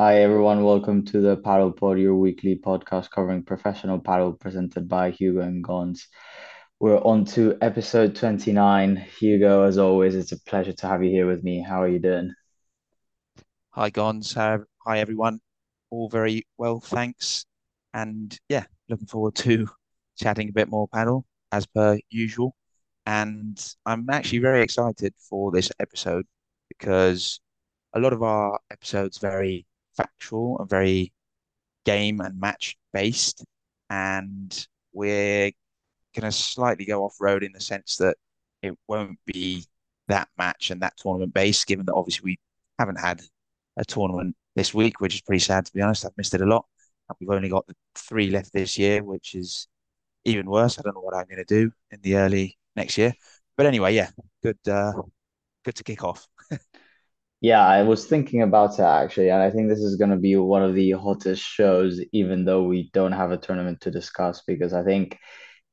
Hi everyone, welcome to the Padel Pod, your weekly podcast covering professional padel presented by Hugo and Gons. We're on to episode 29. Hugo, as always, it's a pleasure to have you here with me. How are you doing? Hi, Gons. Uh, hi, everyone. All very well, thanks. And yeah, looking forward to chatting a bit more padel as per usual. And I'm actually very excited for this episode because a lot of our episodes very factual and very game and match based. And we're going to slightly go off road in the sense that it won't be that match and that tournament based, given that obviously we haven't had a tournament this week, which is pretty sad to be honest. I've missed it a lot. We've only got three left this year, which is even worse. I don't know what I'm going to do in the early next year. But anyway, yeah, good uh, good to kick off. Yeah, I was thinking about it actually, and I think this is going to be one of the hottest shows, even though we don't have a tournament to discuss, because I think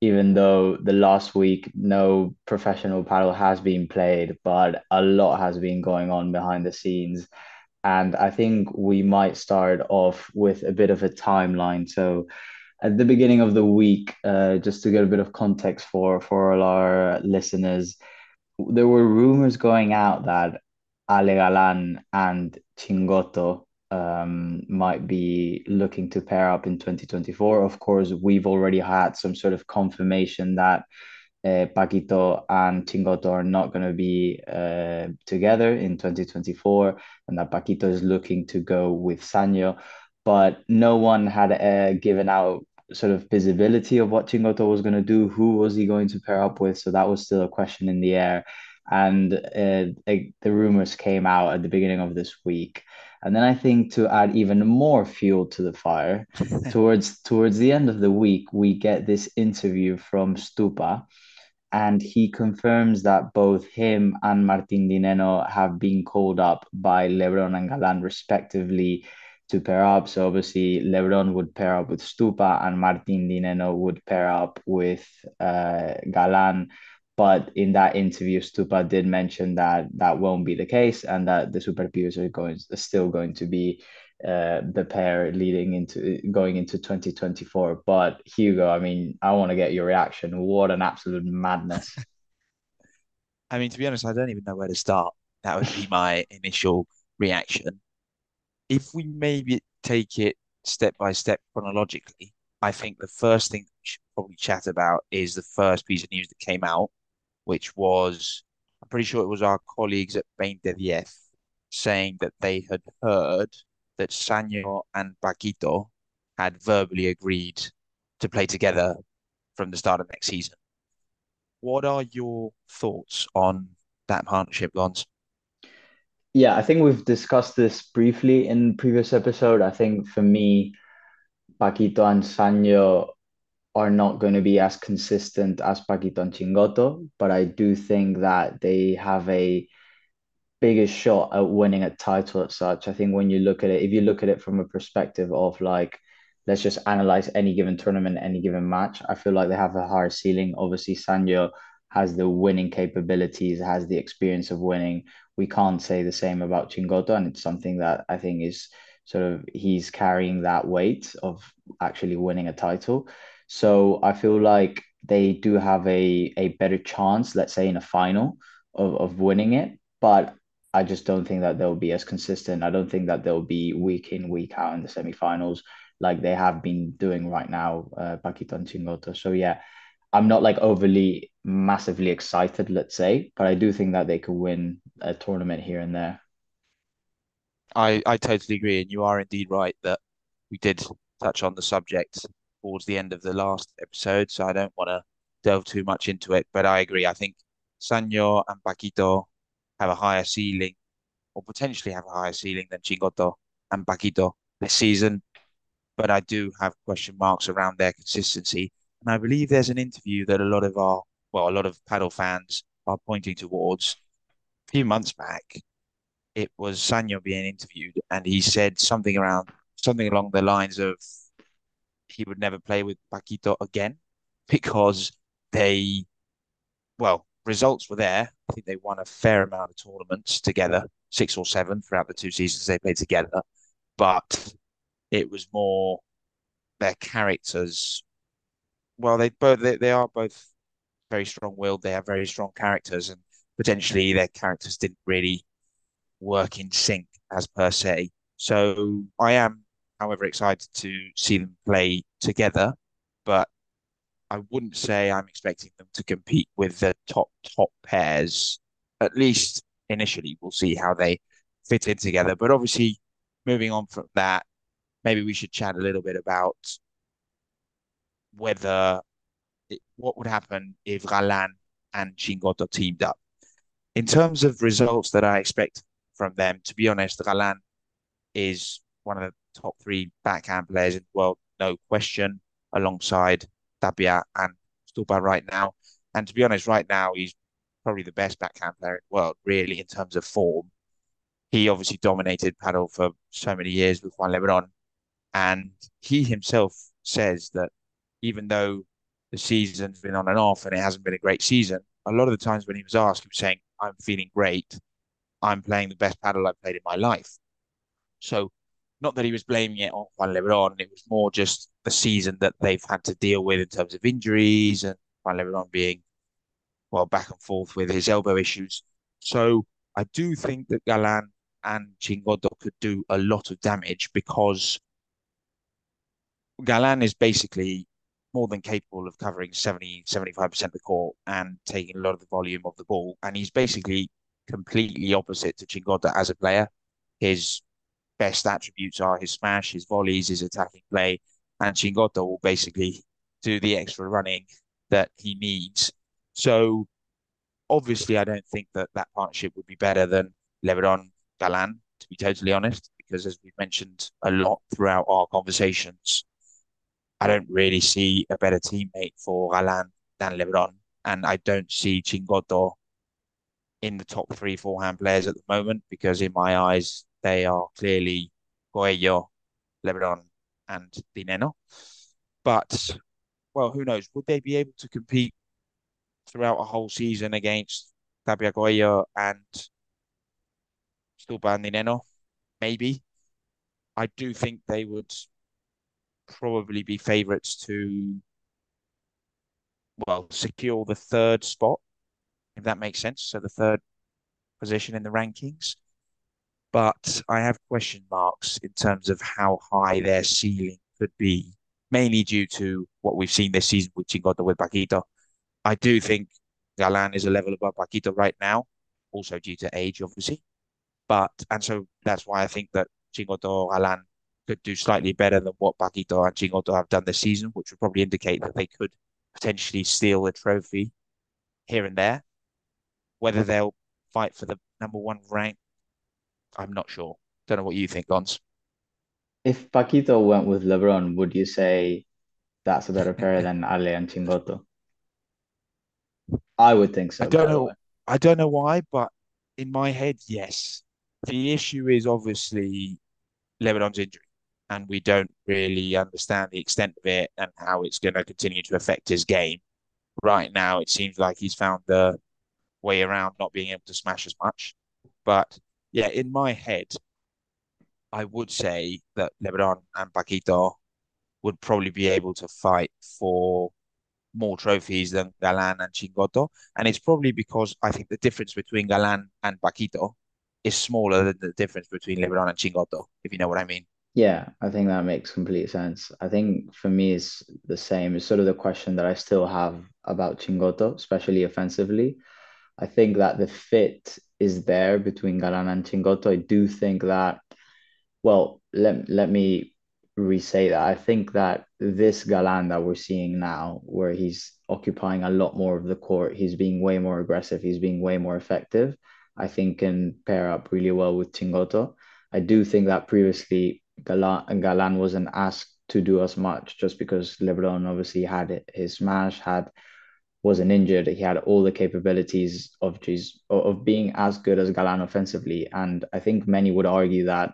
even though the last week no professional padel has been played, but a lot has been going on behind the scenes. And I think we might start off with a bit of a timeline. So at the beginning of the week, uh, just to get a bit of context for for all our listeners, there were rumors going out that Ale Galan and Chingotto um, might be looking to pair up in 2024. Of course, we've already had some sort of confirmation that uh, Paquito and Chingotto are not going to be uh, together in 2024, and that Paquito is looking to go with Sanyo. But no one had uh, given out sort of visibility of what Chingotto was going to do. Who was he going to pair up with? So that was still a question in the air. And uh, the rumors came out at the beginning of this week. And then I think to add even more fuel to the fire, towards towards the end of the week, we get this interview from Stupa, and he confirms that both him and Martin Di Nenno have been called up by Lebron and Galan respectively to pair up. So obviously Lebron would pair up with Stupa and Martin Di Nenno would pair up with uh, Galan. But in that interview, Stupa did mention that that won't be the case and that the Super Pibes are going still going to be uh, the pair leading into going into 2024. But Hugo, I mean, I want to get your reaction. What an absolute madness. I mean, to be honest, I don't even know where to start. That would be my initial reaction. If we maybe take it step by step chronologically, I think the first thing we should probably chat about is the first piece of news that came out, which was, I'm pretty sure it was our colleagues at Bain de saying that they had heard that Sanyo and Paquito had verbally agreed to play together from the start of next season. What are your thoughts on that partnership, Gons? Yeah, I think we've discussed this briefly in previous episode. I think for me, Paquito and Sanyo are not going to be as consistent as Paquito and Chingotto, but I do think that they have a biggest shot at winning a title as such. I think when you look at it, if you look at it from a perspective of like, let's just analyze any given tournament, any given match, I feel like they have a higher ceiling. Obviously, Sanyo has the winning capabilities, has the experience of winning. We can't say the same about Chingotto, and it's something that I think is sort of he's carrying that weight of actually winning a title. So I feel like they do have a a better chance, let's say in a final, of, of winning it. But I just don't think that they'll be as consistent. I don't think that they'll be week in, week out in the semifinals like they have been doing right now, uh, and Chingotto. So yeah, I'm not like overly massively excited, let's say, but I do think that they could win a tournament here and there. I, I totally agree, and you are indeed right that we did touch on the subject towards the end of the last episode, so I don't want to delve too much into it. But I agree. I think Sanyo and Paquito have a higher ceiling, or potentially have a higher ceiling than Chingotto and Paquito this season. But I do have question marks around their consistency. And I believe there's an interview that a lot of our, well, a lot of padel fans are pointing towards. A few months back, it was Sanyo being interviewed, and he said something around something along the lines of he would never play with Paquito again because they, well, results were there. I think they won a fair amount of tournaments together, six or seven throughout the two seasons they played together. but it was more their characters. Well, they both they, they are both very strong-willed. They have very strong characters, and potentially their characters didn't really work in sync as per se. So I am, however, excited to see them play together, but I wouldn't say I'm expecting them to compete with the top top pairs. At least initially, we'll see how they fit in together. But obviously, moving on from that, maybe we should chat a little bit about whether it, what would happen if Galan and Chingotto teamed up. In terms of results that I expect from them, to be honest, Galan is one of the top three backhand players in the world, no question, alongside Tapia and Stupa right now. And to be honest, right now he's probably the best backhand player in the world, really, in terms of form. He obviously dominated padel for so many years with Juan Lebron. And he himself says that even though the season's been on and off and it hasn't been a great season, a lot of the times when he was asked, he was saying, I'm feeling great. I'm playing the best padel I've played in my life. So not that he was blaming it on Juan Lebron, it was more just the season that they've had to deal with in terms of injuries and Juan Lebron being well back and forth with his elbow issues. So I do think that Galan and Chingotto could do a lot of damage because Galan is basically more than capable of covering 70, 75% of the court and taking a lot of the volume of the ball. And he's basically completely opposite to Chingotto as a player. His best attributes are his smash, his volleys, his attacking play, and Chingotto will basically do the extra running that he needs. So obviously, I don't think that that partnership would be better than Lebron Galan, to be totally honest, because as we've mentioned a lot throughout our conversations, I don't really see a better teammate for Galan than Lebron, and I don't see Chingotto in the top three forehand players at the moment because in my eyes they are clearly Coello, Lebron, and Di Nenno. But well, who knows? Would they be able to compete throughout a whole season against Tapia Coello and Stupa and Di Nenno? Maybe. I do think they would probably be favourites to well secure the third spot, if that makes sense. So the third position in the rankings but I have question marks in terms of how high their ceiling could be, mainly due to what we've seen this season with Chingotto with Paquito. I do think Galan is a level above Paquito right now, also due to age, obviously. But and so that's why I think that Chingotto Galan could do slightly better than what Paquito and Chingotto have done this season, which would probably indicate that they could potentially steal a trophy here and there. Whether they'll fight for the number one rank I'm not sure. Don't know what you think, Gons. If Paquito went with LeBron, would you say that's a better pair than Ale and Chingotto? I would think so. I don't know. I don't know why, but in my head, yes. The issue is obviously LeBron's injury, and we don't really understand the extent of it and how it's going to continue to affect his game. Right now, it seems like he's found the way around not being able to smash as much. But yeah, in my head, I would say that Lebron and Paquito would probably be able to fight for more trophies than Galan and Chingotto. And it's probably because I think the difference between Galan and Paquito is smaller than the difference between Lebron and Chingotto, if you know what I mean. Yeah, I think that makes complete sense. I think for me, it's the same. It's sort of the question that I still have about Chingotto, especially offensively. I think that the fit is there between Galan and Chingotto. I do think that, well, let, let me re-say that. I think that this Galan that we're seeing now, where he's occupying a lot more of the court, he's being way more aggressive, he's being way more effective, I think can pair up really well with Chingotto. I do think that previously Galan, Galan wasn't asked to do as much just because LeBron obviously had his smash, had wasn't injured, he had all the capabilities of just, of being as good as Galan offensively. And I think many would argue that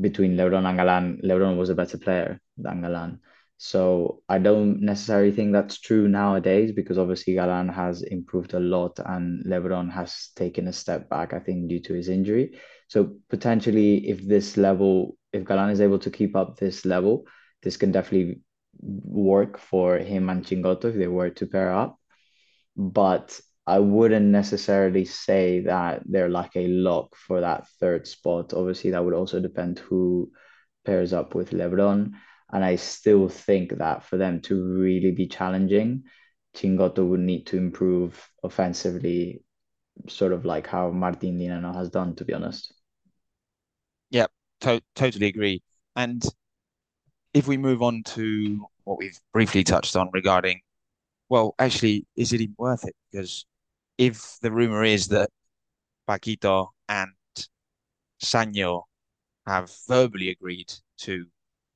between Lebron and Galan, Lebron was a better player than Galan. So I don't necessarily think that's true nowadays because obviously Galan has improved a lot and Lebron has taken a step back, I think, due to his injury. So potentially, if this level if Galan is able to keep up this level, this can definitely work for him and Chingotto if they were to pair up. But I wouldn't necessarily say that they're like a lock for that third spot. Obviously, that would also depend who pairs up with LeBron. And I still think that for them to really be challenging, Chingotto would need to improve offensively, sort of like how Martin Di Nenno has done, to be honest. Yeah, to totally agree. And if we move on to what we've briefly touched on regarding, well, actually, is it even worth it? Because if the rumor is that Paquito and Sanyo have verbally agreed to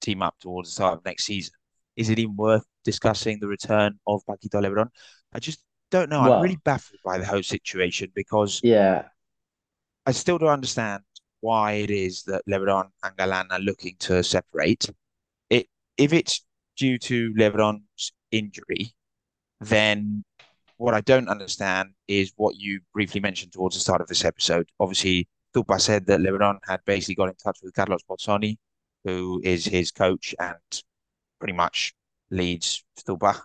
team up towards the start of next season, is it even worth discussing the return of Paquito Lebron? I just don't know. I'm really baffled by the whole situation because yeah, I still don't understand why it is that Lebron and Galan are looking to separate. It if it's due to Lebron's injury, then what I don't understand is what you briefly mentioned towards the start of this episode. Obviously, Stupa said that Lebron had basically got in touch with Carlos Bozzoni, who is his coach and pretty much leads Stupa.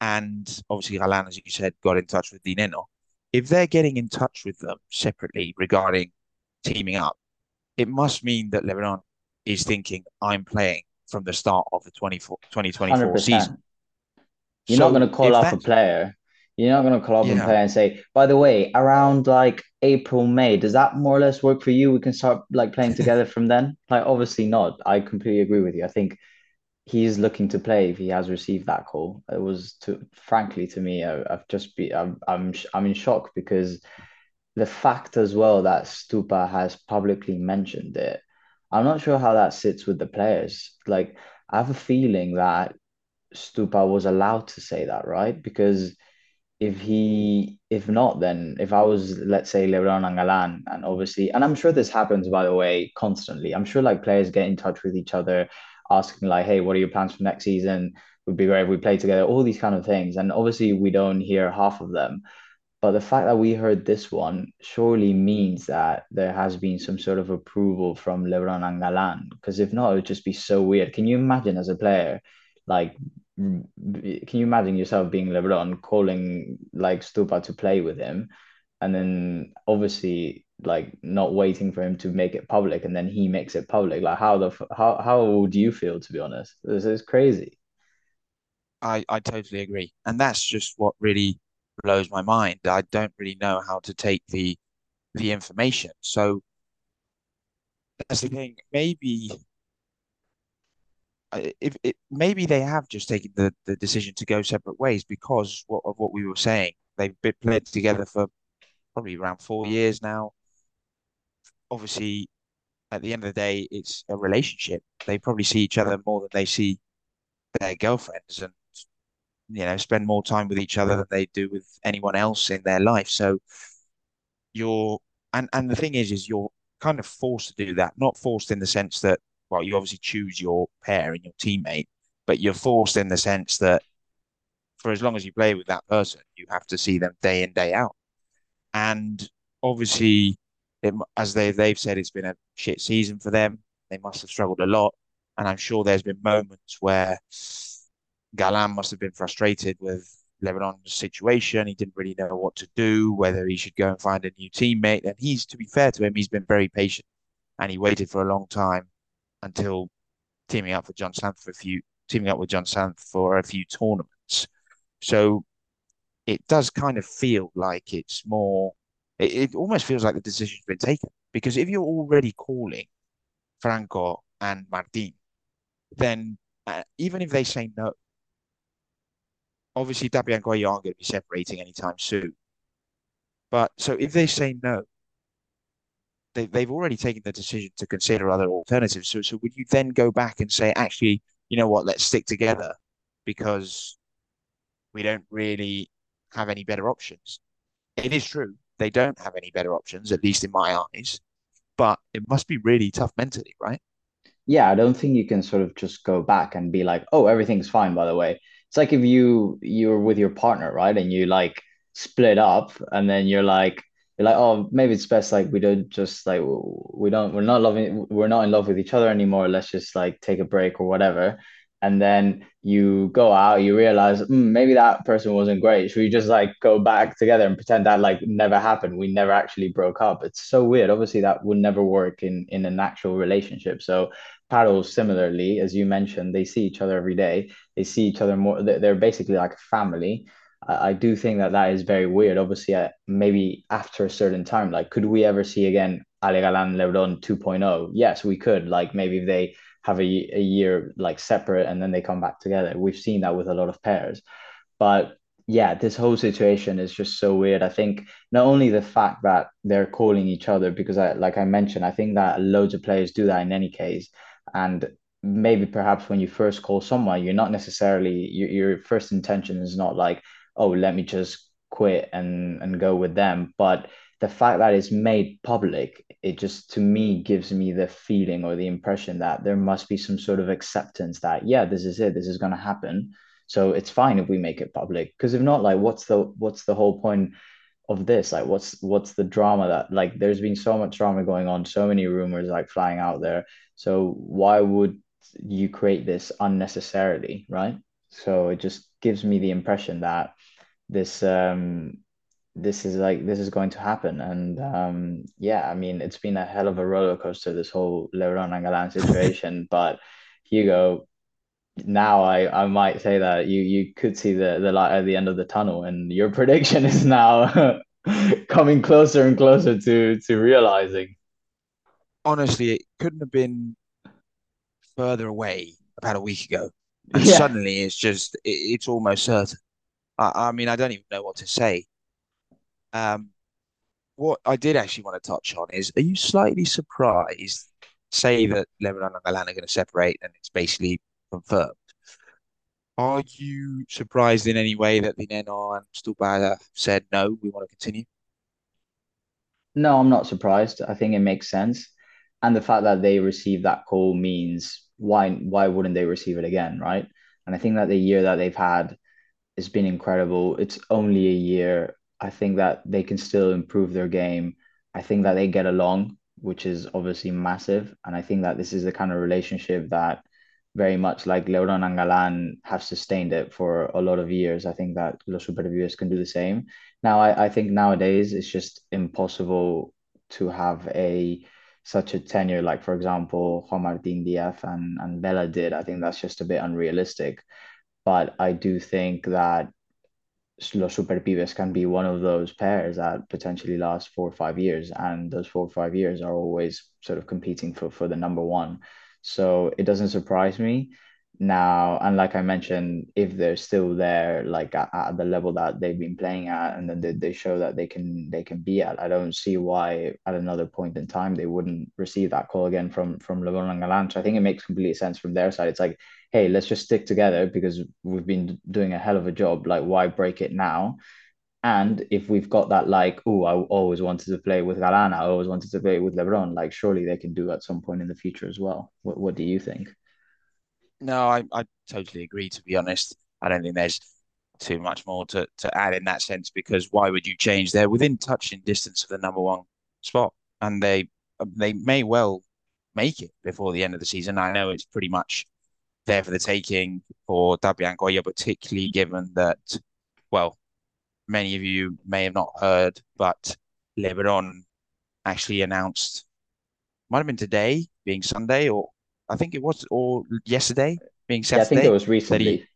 And obviously, Galan, as you said, got in touch with Di Nenno. If they're getting in touch with them separately regarding teaming up, it must mean that Lebron is thinking, I'm playing from the start of the 24, 2024 season. 100%. You're not going to call up a player. You're not going to call up a player and say, by the way, around like April, May, does that more or less work for you? We can start like playing together from then. Like, obviously not. I completely agree with you. I think he's looking to play if he has received that call. It was to, frankly, to me, I, I've just be, I'm, I'm, I'm in shock because the fact as well that Stupa has publicly mentioned it, I'm not sure how that sits with the players. Like, I have a feeling that Stupa was allowed to say that, right? Because if he if not then if I was let's say LeBron and Galan and obviously and I'm sure this happens by the way constantly I'm sure like players get in touch with each other asking like hey what are your plans for next season would be great if we play together all these kind of things and obviously we don't hear half of them but the fact that we heard this one surely means that there has been some sort of approval from LeBron and Galan. Because if not, it would just be so weird. Can you imagine as a player, like, can you imagine yourself being LeBron calling like Stupa to play with him, and then obviously like not waiting for him to make it public, and then he makes it public. Like, how the how how do you feel to be honest? This is crazy. I, I totally agree. And that's just what really blows my mind. I don't really know how to take the the information. So that's the thing. Maybe if it maybe they have just taken the, the decision to go separate ways because of what we were saying. They've been played together for probably around four years now. Obviously, at the end of the day, it's a relationship. They probably see each other more than they see their girlfriends and you know spend more time with each other than they do with anyone else in their life. So you're and and the thing is is you're kind of forced to do that. Not forced in the sense that well, you obviously choose your pair and your teammate, but you're forced in the sense that for as long as you play with that person, you have to see them day in, day out. And obviously, it, as they they've said, it's been a shit season for them. They must have struggled a lot, and I'm sure there's been moments where Galan must have been frustrated with Lebron's situation. He didn't really know what to do, whether he should go and find a new teammate. And he's, to be fair to him, he's been very patient, and he waited for a long time until teaming up with Jon Sanz for a few, teaming up with Jon Sanz for a few tournaments. So it does kind of feel like it's more. It, it almost feels like the decision's been taken because if you're already calling Franco and Martin, then uh, even if they say no, obviously Dabian and Gueye aren't going to be separating anytime soon. But so if they say no, they, they've already taken the decision to consider other alternatives. So, so would you then go back and say, actually, you know what, let's stick together because we don't really have any better options? It is true. They don't have any better options, at least in my eyes, but it must be really tough mentally, right? Yeah, I don't think you can sort of just go back and be like, "Oh, everything's fine," by the way. It's like if you you're with your partner, right? And you like split up and then you're like you're like, oh, maybe it's best like we don't just like we don't we're not loving we're not in love with each other anymore. Let's just like take a break or whatever. And then you go out, you realize mm, maybe that person wasn't great. Should we just like go back together and pretend that like never happened? We never actually broke up. It's so weird. Obviously, that would never work in in an actual relationship. So paddles similarly, as you mentioned, they see each other every day. They see each other more. They're basically like a family I, do think that that is very weird. Obviously, uh, maybe after a certain time, like, could we ever see again Ale Galan Lebron 2.0? Yes, we could. Like, maybe if they have a, a year like separate and then they come back together. We've seen that with a lot of pairs. But yeah, this whole situation is just so weird. I think not only the fact that they're calling each other, because I, like I mentioned, I think that loads of players do that in any case. And maybe perhaps when you first call someone, you're not necessarily, your, your first intention is not like, oh, let me just quit and and go with them. But the fact that it's made public, it just to me gives me the feeling or the impression that there must be some sort of acceptance that yeah, this is it, this is gonna happen. So it's fine if we make it public. Because if not, like what's the what's the whole point of this? Like what's what's the drama that like there's been so much drama going on, so many rumors like flying out there. So why would you create this unnecessarily, right? So it just gives me the impression that this um this is like this is going to happen. And um yeah i mean it's been a hell of a roller coaster this whole lebron and galan situation. But hugo now i i might say that you you could see the the light at the end of the tunnel and your prediction is now coming closer and closer to to realizing. Honestly, it couldn't have been further away about a week ago, and yeah. suddenly it's just it, it's almost certain. I, I mean, I don't even know what to say. Um, what I did actually want to touch on is, are you slightly surprised? Say that Lebron and Galan are going to separate, and it's basically confirmed. Are you surprised in any way that Di Nenno and Stupara said no, we want to continue? No, I'm not surprised. I think it makes sense. And the fact that they received that call means why why wouldn't they receive it again, right? And I think that the year that they've had has been incredible. It's only a year. I think that they can still improve their game. I think that they get along, which is obviously massive. And I think that this is the kind of relationship that very much like Lebron and Galan have sustained it for a lot of years. I think that Los Supervivientes can do the same. Now, I, I think nowadays it's just impossible to have a such a tenure, like for example, Juan Martín Díaz and, and Bela did. I think that's just a bit unrealistic. But I do think that Los Super Pibes can be one of those pairs that potentially last four or five years, and those four or five years are always sort of competing for for the number one. So it doesn't surprise me now. And like I mentioned, if they're still there, like at, at the level that they've been playing at, and then they, they show that they can they can be at, I don't see why at another point in time they wouldn't receive that call again from from LeBron and Galan. So I think it makes complete sense from their side. It's like hey, let's just stick together because we've been doing a hell of a job. Like, why break it now? And if we've got that, like, oh, I always wanted to play with Galana, I always wanted to play with LeBron, like, surely they can do at some point in the future as well. What, what do you think? No, I, I totally agree, to be honest. I don't think there's too much more to, to add in that sense because why would you change? They're within touching distance of the number one spot and they um, they may well make it before the end of the season. I know it's pretty much there for the taking for Tapia and Goya, particularly given that, well, many of you may have not heard, but Lebron actually announced, might have been today, being Sunday, or I think it was, or yesterday, being Saturday. Yeah, I think it was that he, recently.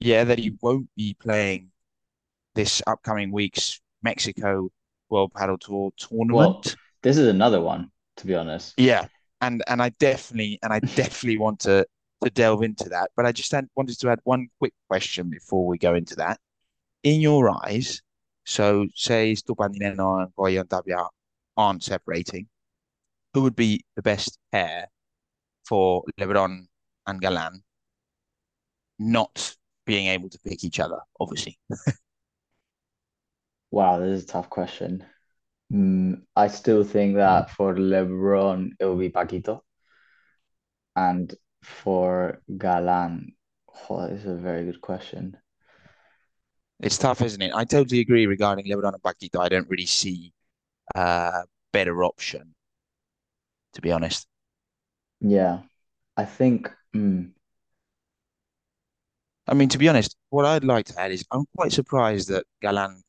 yeah, that he won't be playing this upcoming week's Mexico World Padel Tour Well, tournament. this is another one, to be honest. Yeah, and and I definitely and I definitely want to to delve into that. But I just had, wanted to add one quick question before we go into that. In your eyes, so say Stupanino and Goya and Tapia aren't separating, who would be the best pair for LeBron and Galan not being able to pick each other? Obviously, Wow, this is a tough question. Mm, I still think that for LeBron, it will be Paquito. And for Galan, oh, this is a very good question. it's tough, isn't it? I totally agree regarding LeBron and Paquito. I don't really see. a better option, to be honest. Yeah, I think. Mm, I mean, to be honest, what I'd like to add is I'm quite surprised that Galan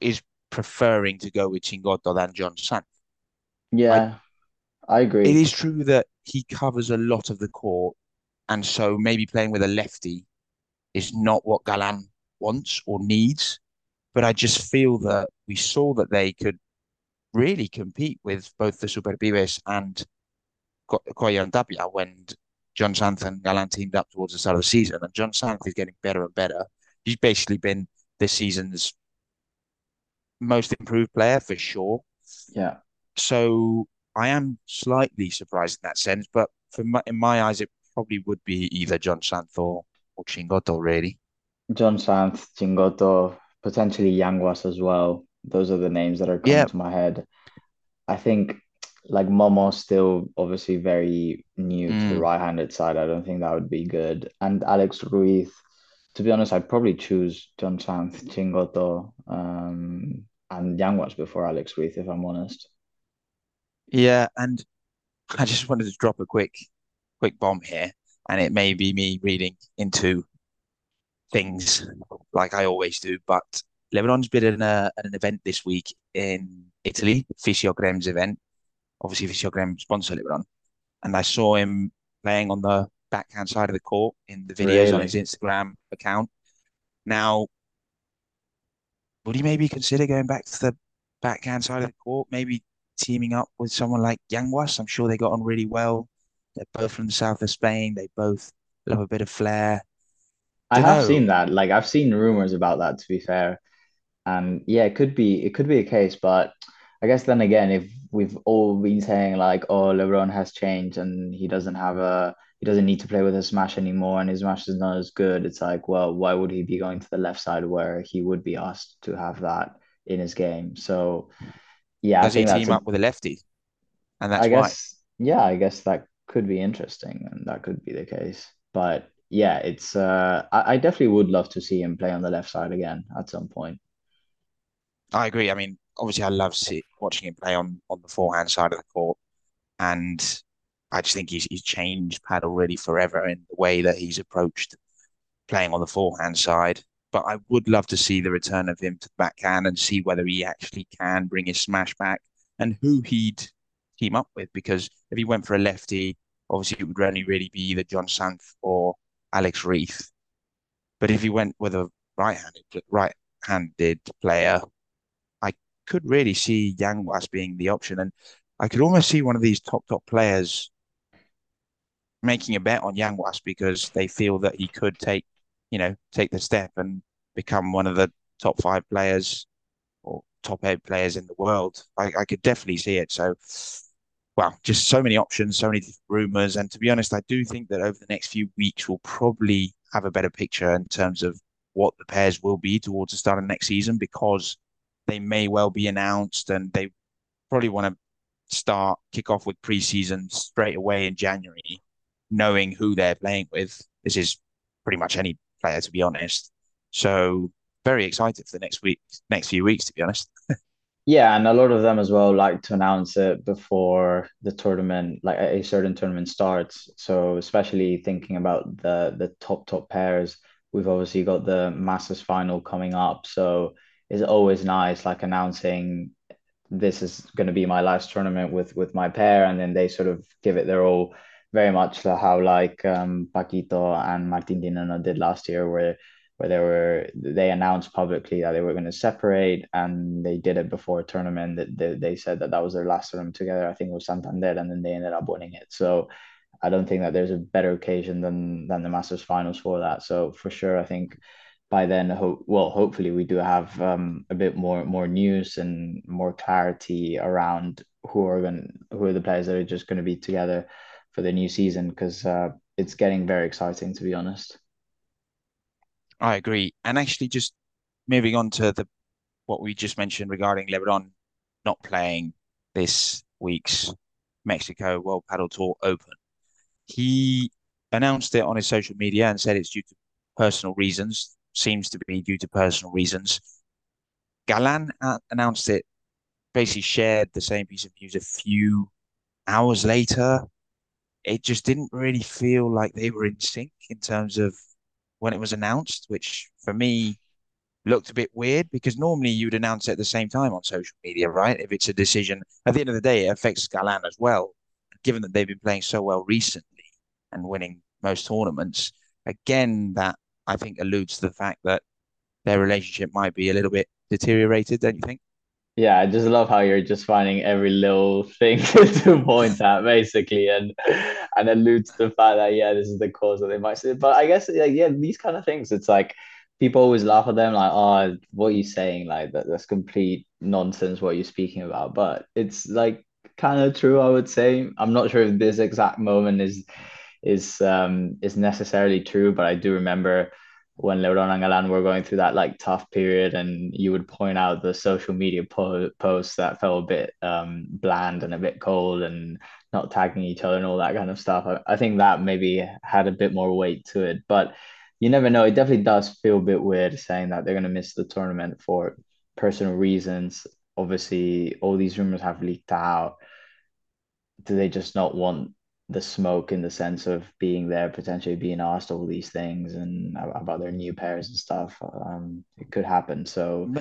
is preferring to go with Chingotto than Jon Sanz. I, yeah, I it agree. It is true that he covers a lot of the court, and so maybe playing with a lefty is not what Galan wants or needs. But I just feel that we saw that they could really compete with both the Superpibes and Coello and Tapia when Jon Sanz and Galan teamed up towards the start of the season. And Jon Sanz is getting better and better. He's basically been this season's most improved player for sure. Yeah. So I am slightly surprised in that sense, but for my, in my eyes, it probably would be either Jon Sanz or, or Chingotto, really. Jon Sanz, Chingotto, potentially Yanguas as well. Those are the names that are coming Yeah, to my head. I think like Momo's still obviously very new to the mm, right-handed side. I don't think that would be good. And Alex Ruiz, to be honest, I'd probably choose Jon Sanz, Chingotto, um, and Yanguas before Alex Ruiz, if I'm honest. yeah, and I just wanted to drop a quick, quick bomb here, and it may be me reading into things like I always do, but Lebron's been in, a, an event this week in Italy, Fisiocrem's event. Obviously, Fisiocrem sponsor LeBron, and I saw him playing on the backhand side of the court in the videos on his Instagram account. Now, would he maybe consider going back to the backhand side of the court? Maybe teaming up with someone like Yanguas? I'm sure they got on really well. They're both from the south of Spain. They both love a bit of flair. I have know. seen that. Like I've seen rumors about that, to be fair. And yeah, it could be it could be a case, but I guess then again, if we've all been saying like, oh, LeBron has changed and he doesn't have a he doesn't need to play with a smash anymore and his smash is not as good, it's like, well, why would he be going to the left side where he would be asked to have that in his game? So yeah, I Does he team a up with a lefty? And I that's why. guess yeah, I guess that could be interesting and that could be the case. But yeah, it's uh I, I definitely would love to see him play on the left side again at some point. I agree. I mean, obviously, I love see, watching him play on on the forehand side of the court, and I just think he's he's changed padel really forever in the way that he's approached playing on the forehand side. But I would love to see the return of him to the backhand and see whether he actually can bring his smash back and who he'd team up with. Because if he went for a lefty, obviously it would only really be either Jon Sanz or Alex Ruiz. But if he went with a right-handed right-handed player, could really see Yanguas being the option, and I could almost see one of these top top players making a bet on Yanguas because they feel that he could take, you know, take the step and become one of the top five players or top eight players in the world. I, I could definitely see it. So, well, just so many options, so many rumors. And to be honest, I do think that over the next few weeks, we'll probably have a better picture in terms of what the pairs will be towards the start of next season because they may well be announced and they probably want to start kick off with preseason straight away in January, knowing who they're playing with. This is pretty much any player, to be honest. So very excited for the next week, next few weeks, to be honest. Yeah, and a lot of them as well like to announce it before the tournament, like a certain tournament starts. So especially thinking about the the top top pairs, we've obviously got the Masters final coming up. So it's always nice like announcing this is going to be my last tournament with with my pair, and then they sort of give it their all, very much how like um, Paquito and Martin Di Nenno did last year, where where they were they announced publicly that they were going to separate, and they did it before a tournament. That they, they said that that was their last tournament together. I think it was Santander, and then they ended up winning it. So I don't think that there's a better occasion than than the Masters finals for that. So for sure, I think by then, ho- well, hopefully we do have um, a bit more more news and more clarity around who are going who are the players that are just going to be together for the new season because uh, it's getting very exciting to be honest. I agree. And actually, just moving on to the what we just mentioned regarding LeBron not playing this week's Mexico World Padel Tour Open. He announced it on his social media and said it's due to personal reasons. Seems to be due to personal reasons. Galan uh, announced it, basically shared the same piece of news a few hours later. It just didn't really feel like they were in sync in terms of when it was announced, which for me looked a bit weird because normally you'd announce it at the same time on social media, right? If it's a decision, at the end of the day, it affects Galan as well. Given that they've been playing so well recently and winning most tournaments, again, that I think alludes to the fact that their relationship might be a little bit deteriorated, don't you think? Yeah, I just love how you're just finding every little thing to point at, basically, and and allude to the fact that yeah, this is the cause that they might say. But I guess like, yeah, these kind of things, it's like people always laugh at them, like, oh, what are you saying? Like that, that's complete nonsense what you're speaking about. But it's like kind of true, I would say. I'm not sure if this exact moment is is um is necessarily true, but I do remember when LeBron and Galan were going through that like tough period, and you would point out the social media po- posts that felt a bit um, bland and a bit cold and not tagging each other and all that kind of stuff. I, I think that maybe had a bit more weight to it, but you never know. It definitely does feel a bit weird saying that they're going to miss the tournament for personal reasons. Obviously, all these rumors have leaked out. Do they just not want the smoke in the sense of being there, potentially being asked all these things and about their new pairs and stuff. Um, it could happen. So,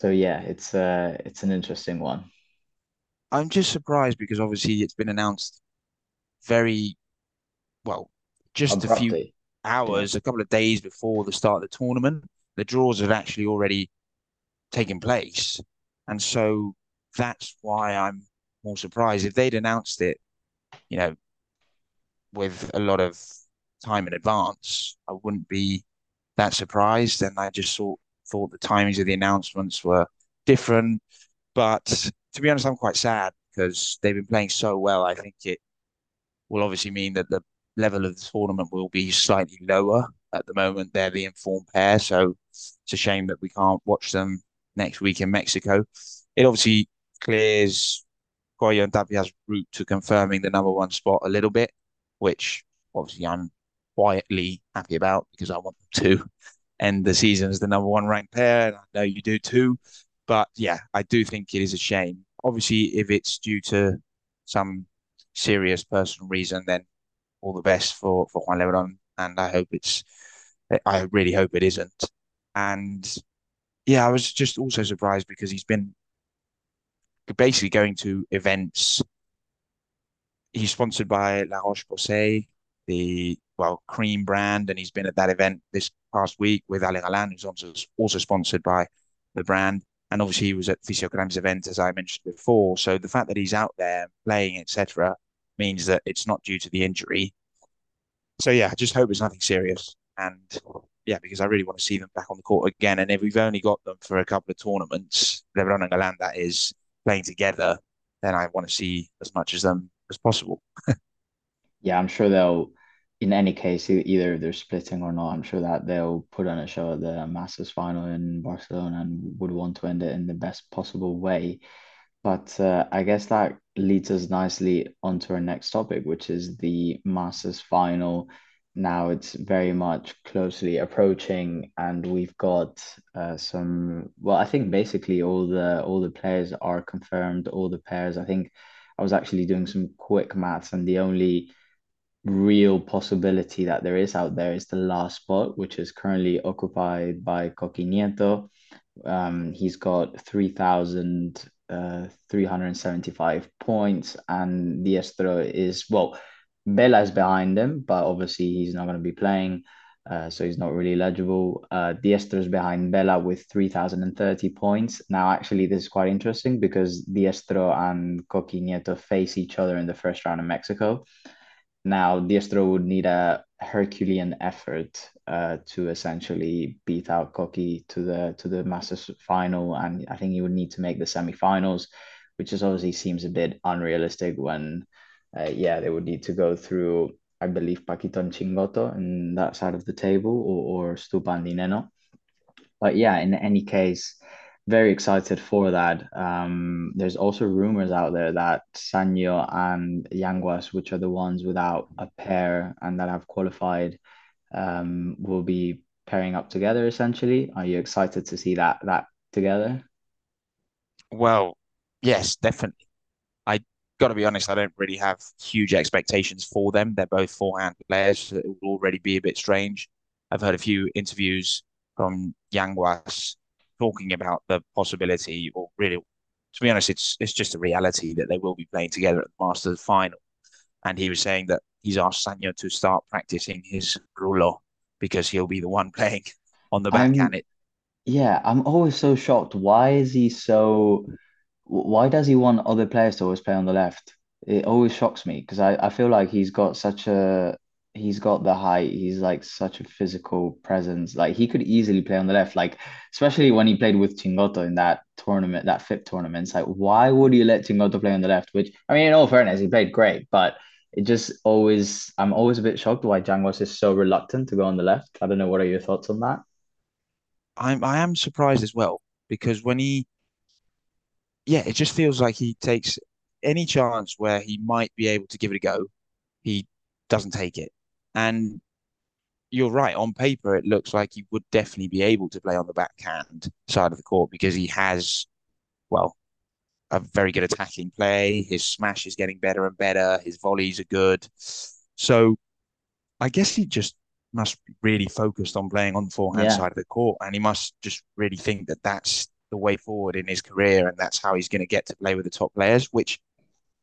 so yeah, it's uh, it's an interesting one. I'm just surprised because obviously it's been announced very well, just a few hours, a couple of days before the start of the tournament. The draws have actually already taken place, and so that's why I'm more surprised. If they'd announced it, you know, with a lot of time in advance, I wouldn't be that surprised. And I just thought thought the timings of the announcements were different. But to be honest, I'm quite sad because they've been playing so well. I think it will obviously mean that the level of the tournament will be slightly lower. At the moment, they're the informed pair, so it's a shame that we can't watch them next week in Mexico. It obviously clears Coello and Tapia's route to confirming the number one spot a little bit which obviously I'm quietly happy about because I want them to end the season as the number one ranked pair. And I know you do too. But yeah, I do think it is a shame. Obviously, if it's due to some serious personal reason, then all the best for, for Juan Lebron. And I hope it's, I really hope it isn't. And yeah, I was just also surprised because he's been basically going to events he's sponsored by La Roche Posay, the well cream brand, and he's been at that event this past week with Ale Galan, who's also also sponsored by the brand. And obviously, he was at Fisiocrem's event, as I mentioned before. So the fact that he's out there playing, etc., means that it's not due to the injury. So yeah, I just hope it's nothing serious. And yeah, because I really want to see them back on the court again. And if we've only got them for a couple of tournaments, LeBron and Galan, that is playing together, then I want to see as much as them as possible. Yeah, I'm sure they'll, in any case, either they're splitting or not, I'm sure that they'll put on a show at the Masters final in Barcelona and would want to end it in the best possible way. But uh, I guess that leads us nicely onto our next topic, which is the Masters final. Now it's very much closely approaching, and we've got uh, some. Well, I think basically all the all the players are confirmed. All the pairs. I think I was actually doing some quick maths, and the only real possibility that there is out there is the last spot, which is currently occupied by Coqui Nieto. Um, he's got 3,000 uh, 375 points, and Diestro is, well, Bela is behind him, but obviously he's not going to be playing, uh, so he's not really eligible. Uh, is behind Bela with 3,030 points. Now, actually, this is quite interesting because Diestro and Coqui Nieto face each other in the first round in Mexico. Now, Diestro would need a Herculean effort uh, to essentially beat out Coqui to the to the Masters final, and I think he would need to make the semifinals, which is obviously seems a bit unrealistic when, uh, yeah, they would need to go through, I believe, Paquito and Chingotto in that side of the table or, or Stupan. But yeah, in any case, very excited for that. Um, there's also rumors out there that Sanyo and Yanguas, which are the ones without a pair and that have qualified, um, will be pairing up together essentially. Are you excited to see that that together? Well, yes, definitely. Got to be honest, I don't really have huge expectations for them. They're both forehand players. So it will already be a bit strange. I've heard a few interviews from Yanguas talking about the possibility, or really, to be honest, it's it's just a reality that they will be playing together at the Masters final. And he was saying that he's asked Sanyo to start practicing his rulo because he'll be the one playing on the backhand. Yeah, I'm always so shocked. Why is he so why does he want other players to always play on the left? It always shocks me because I, I feel like he's got such a he's got the height, he's like such a physical presence. Like he could easily play on the left, like especially when he played with Chingotto in that tournament, that FIP tournament. It's like why would you let Chingotto play on the left? Which I mean, in all fairness, he played great, but it just always I'm always a bit shocked why Yanguas is so reluctant to go on the left. I don't know, what are your thoughts on that? I'm I am surprised as well because when he yeah, it just feels like he takes any chance where he might be able to give it a go, he doesn't take it. And you're right, on paper, it looks like he would definitely be able to play on the backhand side of the court because he has, well, a very good attacking play. His smash is getting better and better. His volleys are good. So I guess he just must be really focused on playing on the forehand Yeah. side of the court. And he must just really think that that's the way forward in his career. And that's how he's going to get to play with the top players, which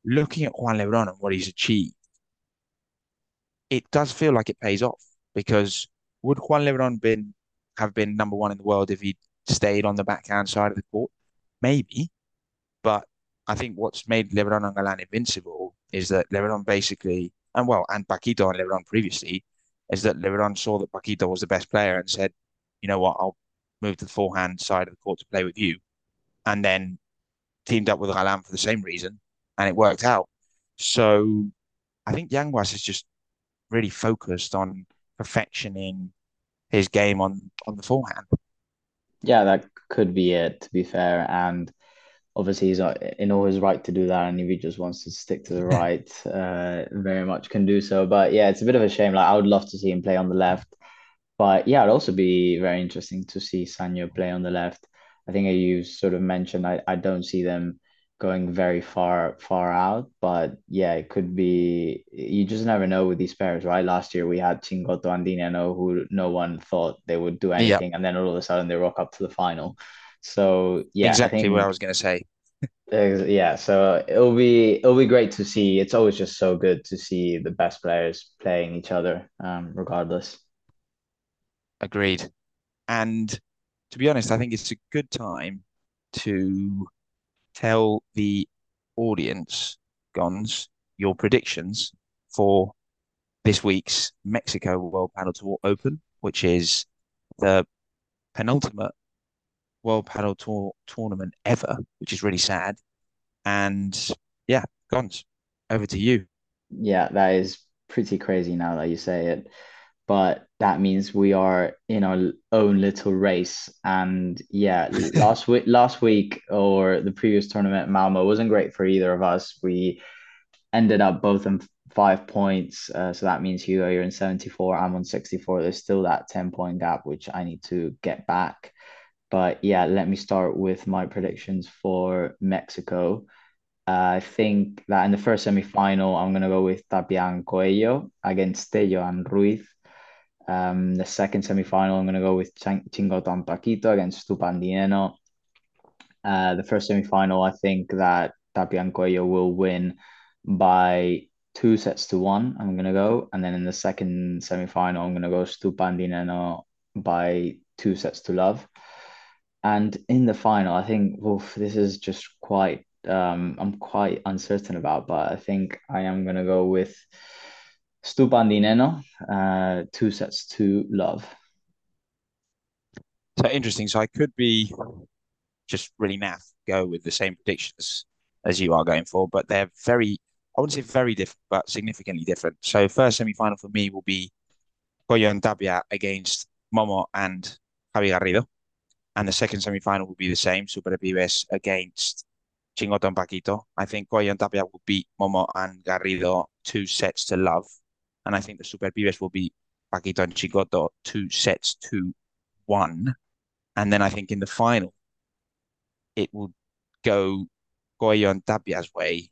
looking at Juan Lebron and what he's achieved, it does feel like it pays off because would Juan Lebron been have been number one in the world if he'd stayed on the backhand side of the court? Maybe, but I think what's made Lebron and Galan invincible is that Lebron basically, and well, and Paquito and Lebron previously, is that Lebron saw that Paquito was the best player and said, you know what, I'll move to the forehand side of the court to play with you, and then teamed up with Galan for the same reason, and it worked out. So I think Yanguas is just really focused on perfectioning his game on on the forehand. Yeah, that could be it, to be fair. And obviously he's in all his right to do that, and if he just wants to stick to the right, uh, very much can do so. But yeah, it's a bit of a shame. Like I would love to see him play on the left, but yeah, it'd also be very interesting to see Sanyo play on the left. I think you sort of mentioned, I, I don't see them going very far far out, but yeah, it could be. You just never know with these pairs, right? Last year we had Chingotto and Di Nenno, who no one thought they would do Yeah, anything, and then all of a sudden they rock up to the final. So yeah, I exactly what I was going to say. Yeah, so it'll be it'll be great to see. It's always just so good to see the best players playing each other, um, regardless. Agreed. And to be honest, I think it's a good time to tell the audience, Gons, your predictions for this week's Mexico World Padel Tour Open, which is the penultimate World Padel Tour tournament ever, which is really sad. And yeah, Gons, over to you. Yeah, that is pretty crazy now that you say it. But that means we are in our own little race. And yeah, last week last week or the previous tournament, Malmo wasn't great for either of us. We ended up both in five points. Uh, so that means Hugo, you're in 74, I'm on 64. There's still that 10 point gap, which I need to get back. But yeah, let me start with my predictions for Mexico. Uh, I think that in the first semi-final, I'm gonna go with Tapian Coello against Tello and Ruiz. Um, the second semi-final, I'm gonna go with Chang- Chingotto Paquito against Stupandineno. Uh, the first semi-final, I think that Tapian Coello will win by two sets to one. I'm gonna go, and then in the second semi-final, I'm gonna go Stupandineno by two sets to love. And in the final, I think oof, this is just quite um I'm quite uncertain about, but I think I am gonna go with Stupandineno, uh, two sets to love. So interesting. So I could be just really naff, go with the same predictions as you are going for, but they're very, I wouldn't say very different, but significantly different. So first semi-final for me will be Coello and Tapia against Momo and Javi Garrido. And the second semi-final will be the same, Super Pibes against Chingotto and Paquito. I think and Tapia will beat Momo and Garrido two sets to love. And I think the Super Pibes will be Paquito and Chingotto two sets to one. And then I think in the final, it will go Goyan Tapia's way,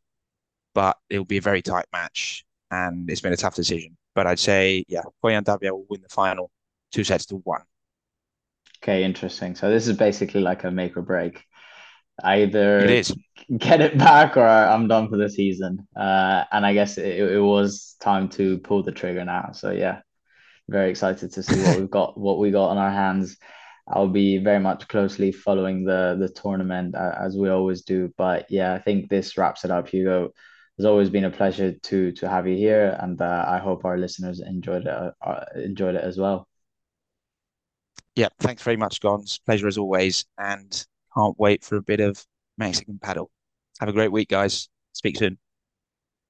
but it'll be a very tight match, and it's been a tough decision. But I'd say, yeah, Goyan Tapia will win the final, two sets to one. Okay, interesting. So this is basically like a make or break. It Either is. get it back or I'm done for the season. Uh, and I guess it, it was time to pull the trigger now. So yeah, very excited to see what we've got, what we got on our hands. I'll be very much closely following the the tournament uh, as we always do. But yeah, I think this wraps it up, Hugo. It's always been a pleasure to to have you here, and uh, I hope our listeners enjoyed it uh, enjoyed it as well. Yeah, thanks very much, Gons. Pleasure as always, and can't wait for a bit of Mexican padel. Have a great week, guys. Speak soon.